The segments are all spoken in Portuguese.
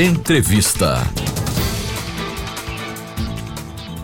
Entrevista.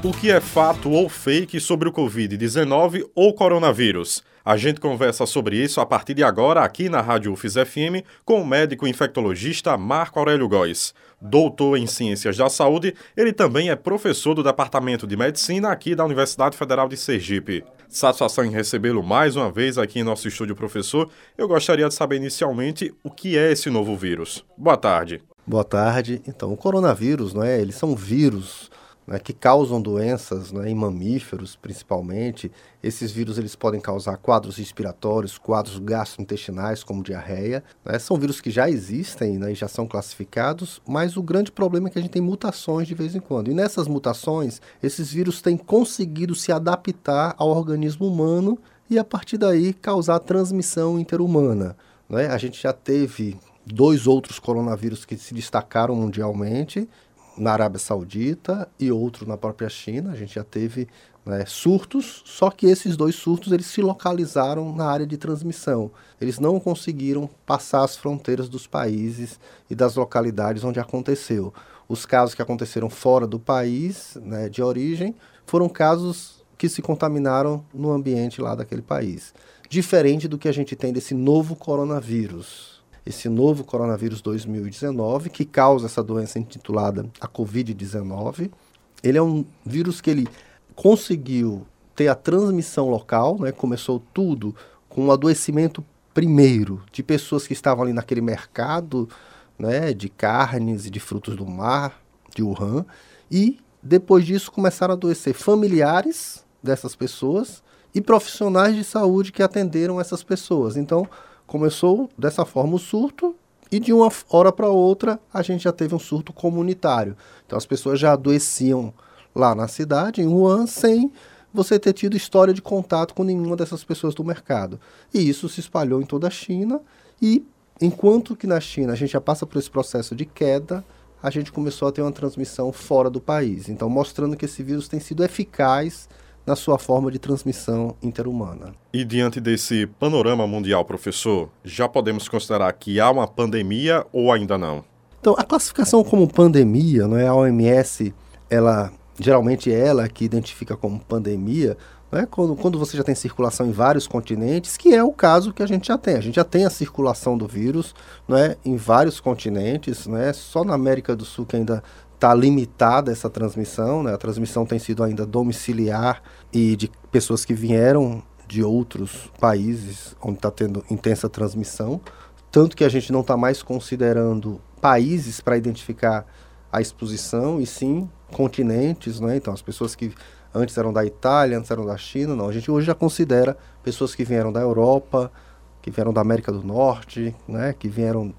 O que é fato ou fake sobre o Covid-19 ou coronavírus? A gente conversa sobre isso a partir de agora aqui na Rádio UFIS FM com o médico infectologista Marco Aurélio Góes. Doutor em Ciências da Saúde, ele também é professor do Departamento de Medicina aqui da Universidade Federal de Sergipe. Satisfação em recebê-lo mais uma vez aqui em nosso estúdio, professor. Eu gostaria de saber inicialmente o que é esse novo vírus. Boa tarde. Boa tarde. Então, o coronavírus, não é? Eles são vírus né, que causam doenças né, em mamíferos, principalmente. Esses vírus eles podem causar quadros respiratórios, quadros gastrointestinais, como diarreia. Né? São vírus que já existem né, e já são classificados, mas o grande problema é que a gente tem mutações de vez em quando. E nessas mutações, esses vírus têm conseguido se adaptar ao organismo humano e, a partir daí, causar transmissão interhumana. Né? A gente já teve dois outros coronavírus que se destacaram mundialmente na Arábia Saudita e outro na própria China. A gente já teve né, surtos, só que esses dois surtos eles se localizaram na área de transmissão. Eles não conseguiram passar as fronteiras dos países e das localidades onde aconteceu. Os casos que aconteceram fora do país né, de origem foram casos que se contaminaram no ambiente lá daquele país. Diferente do que a gente tem desse novo coronavírus, esse novo coronavírus 2019, que causa essa doença intitulada a Covid-19. Ele é um vírus que ele conseguiu ter a transmissão local, né? começou tudo com um adoecimento primeiro de pessoas que estavam ali naquele mercado né, de carnes e de frutos do mar, de Wuhan, e depois disso começaram a adoecer familiares dessas pessoas e profissionais de saúde que atenderam essas pessoas. Então, Começou dessa forma o surto e de uma hora para outra a gente já teve um surto comunitário. Então as pessoas já adoeciam lá na cidade, em Wuhan, sem você ter tido história de contato com nenhuma dessas pessoas do mercado. E isso se espalhou em toda a China e enquanto que na China a gente já passa por esse processo de queda, a gente começou a ter uma transmissão fora do país. Então mostrando que esse vírus tem sido eficaz na sua forma de transmissão interhumana. E diante desse panorama mundial, professor, já podemos considerar que há uma pandemia ou ainda não? Então, a classificação como pandemia, não é a OMS, ela geralmente é ela que identifica como pandemia, não é quando, quando você já tem circulação em vários continentes, que é o caso que a gente já tem. A gente já tem a circulação do vírus, não é, em vários continentes, não é só na América do Sul que ainda está limitada essa transmissão, né? A transmissão tem sido ainda domiciliar e de pessoas que vieram de outros países onde está tendo intensa transmissão, tanto que a gente não está mais considerando países para identificar a exposição e sim continentes, né? Então as pessoas que antes eram da Itália, antes eram da China, não. A gente hoje já considera pessoas que vieram da Europa, que vieram da América do Norte, né? Que vieram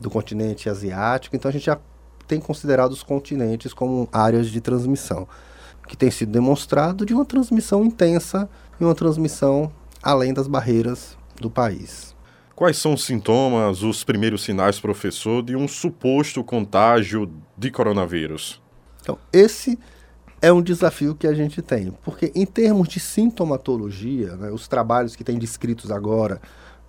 do continente asiático. Então a gente já tem considerado os continentes como áreas de transmissão, que tem sido demonstrado de uma transmissão intensa e uma transmissão além das barreiras do país. Quais são os sintomas, os primeiros sinais, professor, de um suposto contágio de coronavírus? Então, esse é um desafio que a gente tem, porque em termos de sintomatologia, né, os trabalhos que têm descritos agora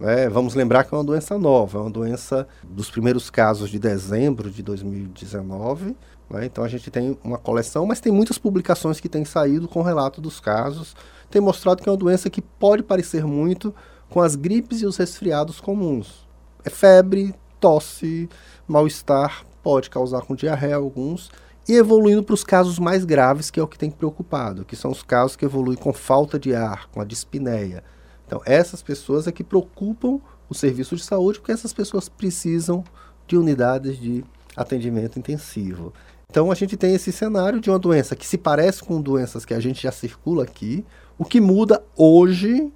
é, vamos lembrar que é uma doença nova, é uma doença dos primeiros casos de dezembro de 2019. Né? Então a gente tem uma coleção, mas tem muitas publicações que têm saído com relato dos casos. Tem mostrado que é uma doença que pode parecer muito com as gripes e os resfriados comuns. É febre, tosse, mal-estar, pode causar com diarreia alguns, e evoluindo para os casos mais graves, que é o que tem preocupado, que são os casos que evoluem com falta de ar, com a dispneia então, essas pessoas é que preocupam o serviço de saúde, porque essas pessoas precisam de unidades de atendimento intensivo. Então, a gente tem esse cenário de uma doença que se parece com doenças que a gente já circula aqui. O que muda hoje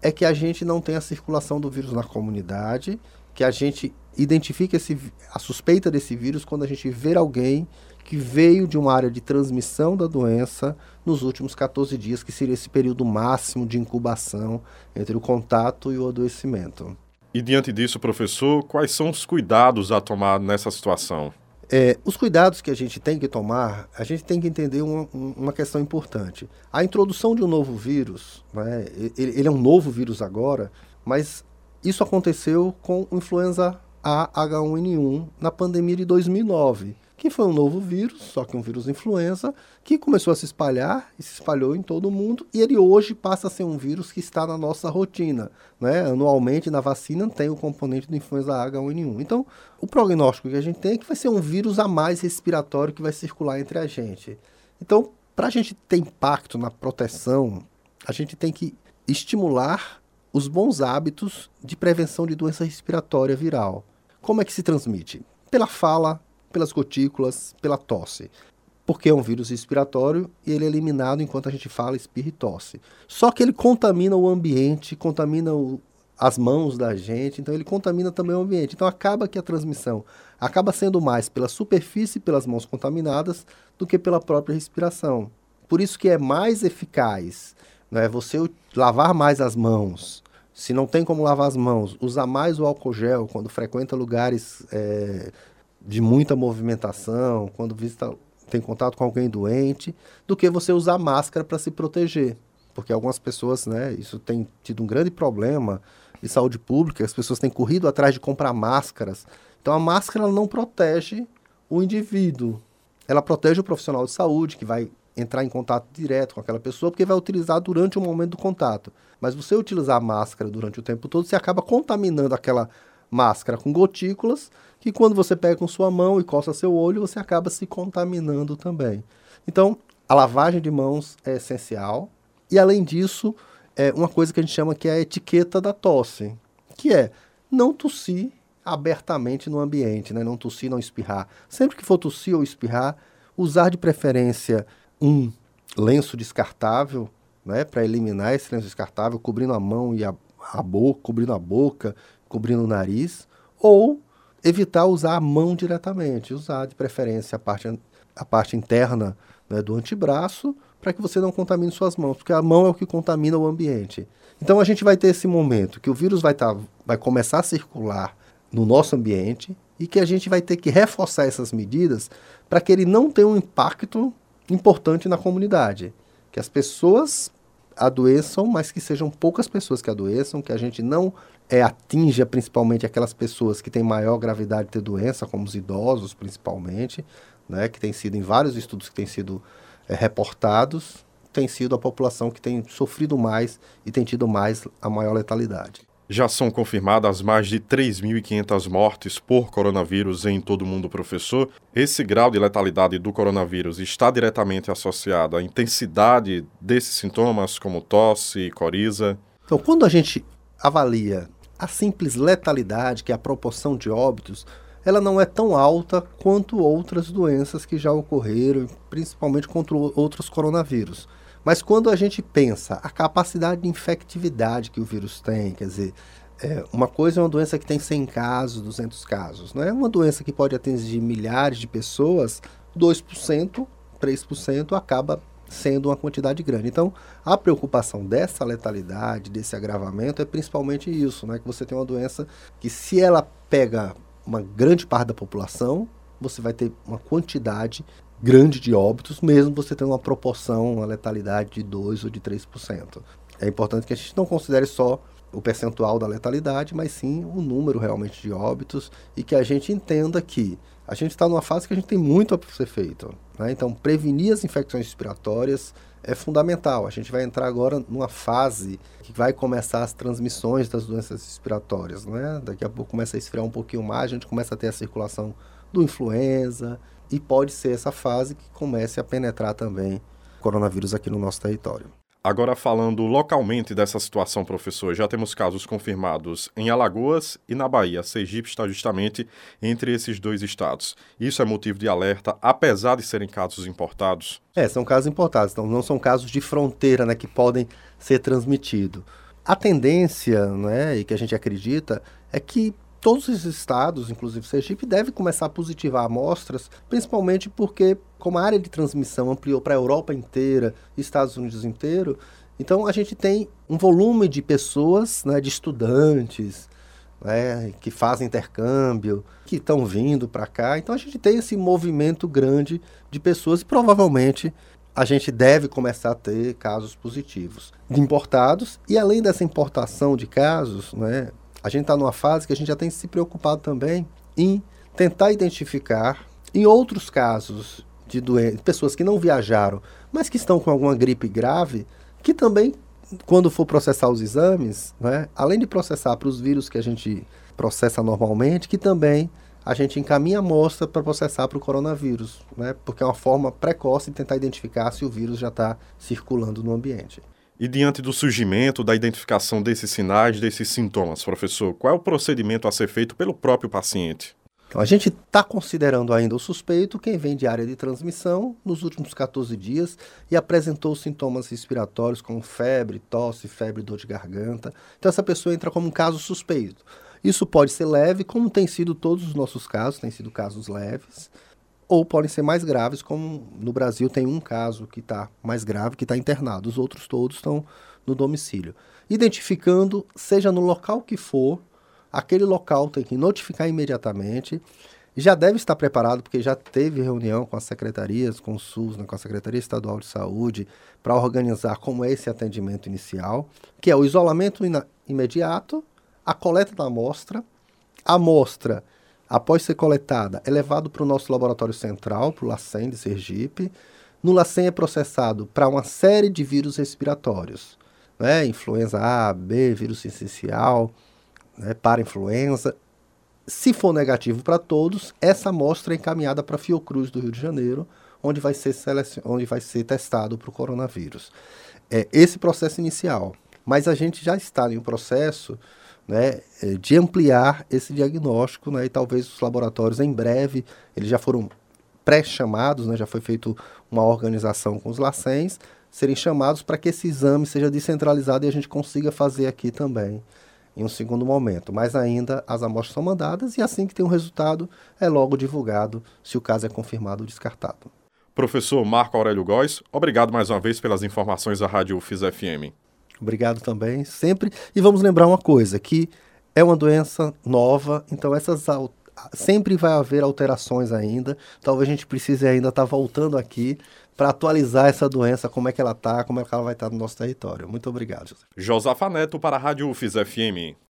é que a gente não tem a circulação do vírus na comunidade, que a gente identifica esse, a suspeita desse vírus quando a gente vê alguém que veio de uma área de transmissão da doença nos últimos 14 dias, que seria esse período máximo de incubação entre o contato e o adoecimento. E diante disso, professor, quais são os cuidados a tomar nessa situação? É, os cuidados que a gente tem que tomar, a gente tem que entender uma, uma questão importante. A introdução de um novo vírus, né, ele, ele, é um novo vírus agora, mas isso aconteceu com influenza a H1N1 na pandemia de 2009 que foi um novo vírus, só que um vírus influenza, que começou a se espalhar e se espalhou em todo o mundo, e ele hoje passa a ser um vírus que está na nossa rotina. Né? Anualmente, na vacina, tem o componente do influenza H1N1. Então, o prognóstico que a gente tem é que vai ser um vírus a mais respiratório que vai circular entre a gente. Então, para a gente ter impacto na proteção, a gente tem que estimular os bons hábitos de prevenção de doença respiratória viral. Como é que se transmite? Pela fala, pelas gotículas, pela tosse. Porque é um vírus respiratório e ele é eliminado enquanto a gente fala, espirra e tosse. Só que ele contamina o ambiente, contamina o, as mãos da gente, então ele contamina também o ambiente. Então acaba que a transmissão acaba sendo mais pela superfície, pelas mãos contaminadas, do que pela própria respiração. Por isso que é mais eficaz né, você lavar mais as mãos. Se não tem como lavar as mãos, usar mais o álcool gel quando frequenta lugares é, de muita movimentação, quando visita, tem contato com alguém doente, do que você usar máscara para se proteger. Porque algumas pessoas, né, isso tem tido um grande problema de saúde pública, as pessoas têm corrido atrás de comprar máscaras. Então a máscara não protege o indivíduo. Ela protege o profissional de saúde que vai entrar em contato direto com aquela pessoa, porque vai utilizar durante o momento do contato. Mas você utilizar a máscara durante o tempo todo, você acaba contaminando aquela máscara com gotículas, que quando você pega com sua mão e coça seu olho, você acaba se contaminando também. Então, a lavagem de mãos é essencial. E além disso, é uma coisa que a gente chama que é a etiqueta da tosse, que é não tossir abertamente no ambiente, né? não tossir, não espirrar. Sempre que for tossir ou espirrar, usar de preferência um lenço descartável, né, para eliminar esse lenço descartável, cobrindo a mão e a, a boca, cobrindo a boca, cobrindo o nariz, ou evitar usar a mão diretamente, usar de preferência a parte, a parte interna né, do antebraço, para que você não contamine suas mãos, porque a mão é o que contamina o ambiente. Então a gente vai ter esse momento que o vírus vai, tá, vai começar a circular no nosso ambiente e que a gente vai ter que reforçar essas medidas para que ele não tenha um impacto importante na comunidade. Que as pessoas adoeçam, mas que sejam poucas pessoas que adoeçam, que a gente não é, atinja principalmente aquelas pessoas que têm maior gravidade de ter doença, como os idosos principalmente, né, que tem sido em vários estudos que têm sido é, reportados, tem sido a população que tem sofrido mais e tem tido mais a maior letalidade. Já são confirmadas mais de 3.500 mortes por coronavírus em todo o mundo, professor. Esse grau de letalidade do coronavírus está diretamente associado à intensidade desses sintomas, como tosse e coriza? Então, quando a gente avalia a simples letalidade, que é a proporção de óbitos, ela não é tão alta quanto outras doenças que já ocorreram, principalmente contra outros coronavírus. Mas quando a gente pensa a capacidade de infectividade que o vírus tem, quer dizer, é, uma coisa é uma doença que tem 100 casos, 200 casos, não é uma doença que pode atingir milhares de pessoas, 2%, 3% acaba sendo uma quantidade grande. Então, a preocupação dessa letalidade, desse agravamento, é principalmente isso, né? que você tem uma doença que, se ela pega uma grande parte da população, você vai ter uma quantidade grande de óbitos, mesmo você tendo uma proporção, uma letalidade de 2 ou de 3%. É importante que a gente não considere só o percentual da letalidade, mas sim o número realmente de óbitos e que a gente entenda que a gente está numa fase que a gente tem muito a ser feito. Né? Então, prevenir as infecções respiratórias é fundamental. A gente vai entrar agora numa fase que vai começar as transmissões das doenças respiratórias. Né? Daqui a pouco começa a esfriar um pouquinho mais, a gente começa a ter a circulação do influenza e pode ser essa fase que comece a penetrar também coronavírus aqui no nosso território. Agora, falando localmente dessa situação, professor, já temos casos confirmados em Alagoas e na Bahia. Sergipe está justamente entre esses dois estados. Isso é motivo de alerta, apesar de serem casos importados? É, são casos importados, então não são casos de fronteira né, que podem ser transmitidos. A tendência, né, e que a gente acredita, é que todos os estados, inclusive Sergipe, devem começar a positivar amostras, principalmente porque, como a área de transmissão ampliou para a Europa inteira, Estados Unidos inteiro, então a gente tem um volume de pessoas, né, de estudantes, né, que fazem intercâmbio, que estão vindo para cá. Então a gente tem esse movimento grande de pessoas e provavelmente a gente deve começar a ter casos positivos de importados. E além dessa importação de casos, né, a gente está numa fase que a gente já tem se preocupado também em tentar identificar, em outros casos de pessoas que não viajaram, mas que estão com alguma gripe grave, que também, quando for processar os exames, né, além de processar para os vírus que a gente processa normalmente, que também a gente encaminha a amostra para processar para o coronavírus, né, porque é uma forma precoce de tentar identificar se o vírus já está circulando no ambiente. E diante do surgimento, da identificação desses sinais, desses sintomas, professor, qual é o procedimento a ser feito pelo próprio paciente? Então, a gente está considerando ainda o suspeito quem vem de área de transmissão nos últimos 14 dias e apresentou sintomas respiratórios como febre, tosse, febre, dor de garganta. Então, essa pessoa entra como um caso suspeito. Isso pode ser leve, como tem sido todos os nossos casos, têm sido casos leves, ou podem ser mais graves, como no Brasil tem um caso que está mais grave, que está internado. Os outros todos estão no domicílio. Identificando, seja no local que for, aquele local tem que notificar imediatamente. Já deve estar preparado, porque já teve reunião com as secretarias, com o SUS, né, com a Secretaria Estadual de Saúde, para organizar como é esse atendimento inicial, que é o isolamento imediato, a coleta da amostra, a amostra, após ser coletada, é levado para o nosso laboratório central, para o LACEN de Sergipe. No LACEN é processado para uma série de vírus respiratórios, né, influenza A, B, vírus essencial, né, para influenza. Se for negativo para todos, essa amostra é encaminhada para a Fiocruz do Rio de Janeiro, onde vai ser, selecion... onde vai ser testado para o coronavírus. É esse processo inicial. Mas a gente já está em um processo né, é, de ampliar esse diagnóstico, né, e talvez os laboratórios em breve, eles já foram pré-chamados, né, já foi feito uma organização com os LACENs, serem chamados para que esse exame seja descentralizado e a gente consiga fazer aqui também em um segundo momento. Mas ainda as amostras são mandadas e assim que tem um resultado é logo divulgado se o caso é confirmado ou descartado. Professor Marco Aurélio Góes, obrigado mais uma vez pelas informações da Rádio UFIS FM. Obrigado também, sempre. E vamos lembrar uma coisa, que é uma doença nova, então essas sempre vai haver alterações ainda. Talvez a gente precise ainda estar tá voltando aqui para atualizar essa doença, como é que ela está, como é que ela vai estar tá no nosso território. Muito obrigado. Josafa Neto para a Rádio UFIS FM.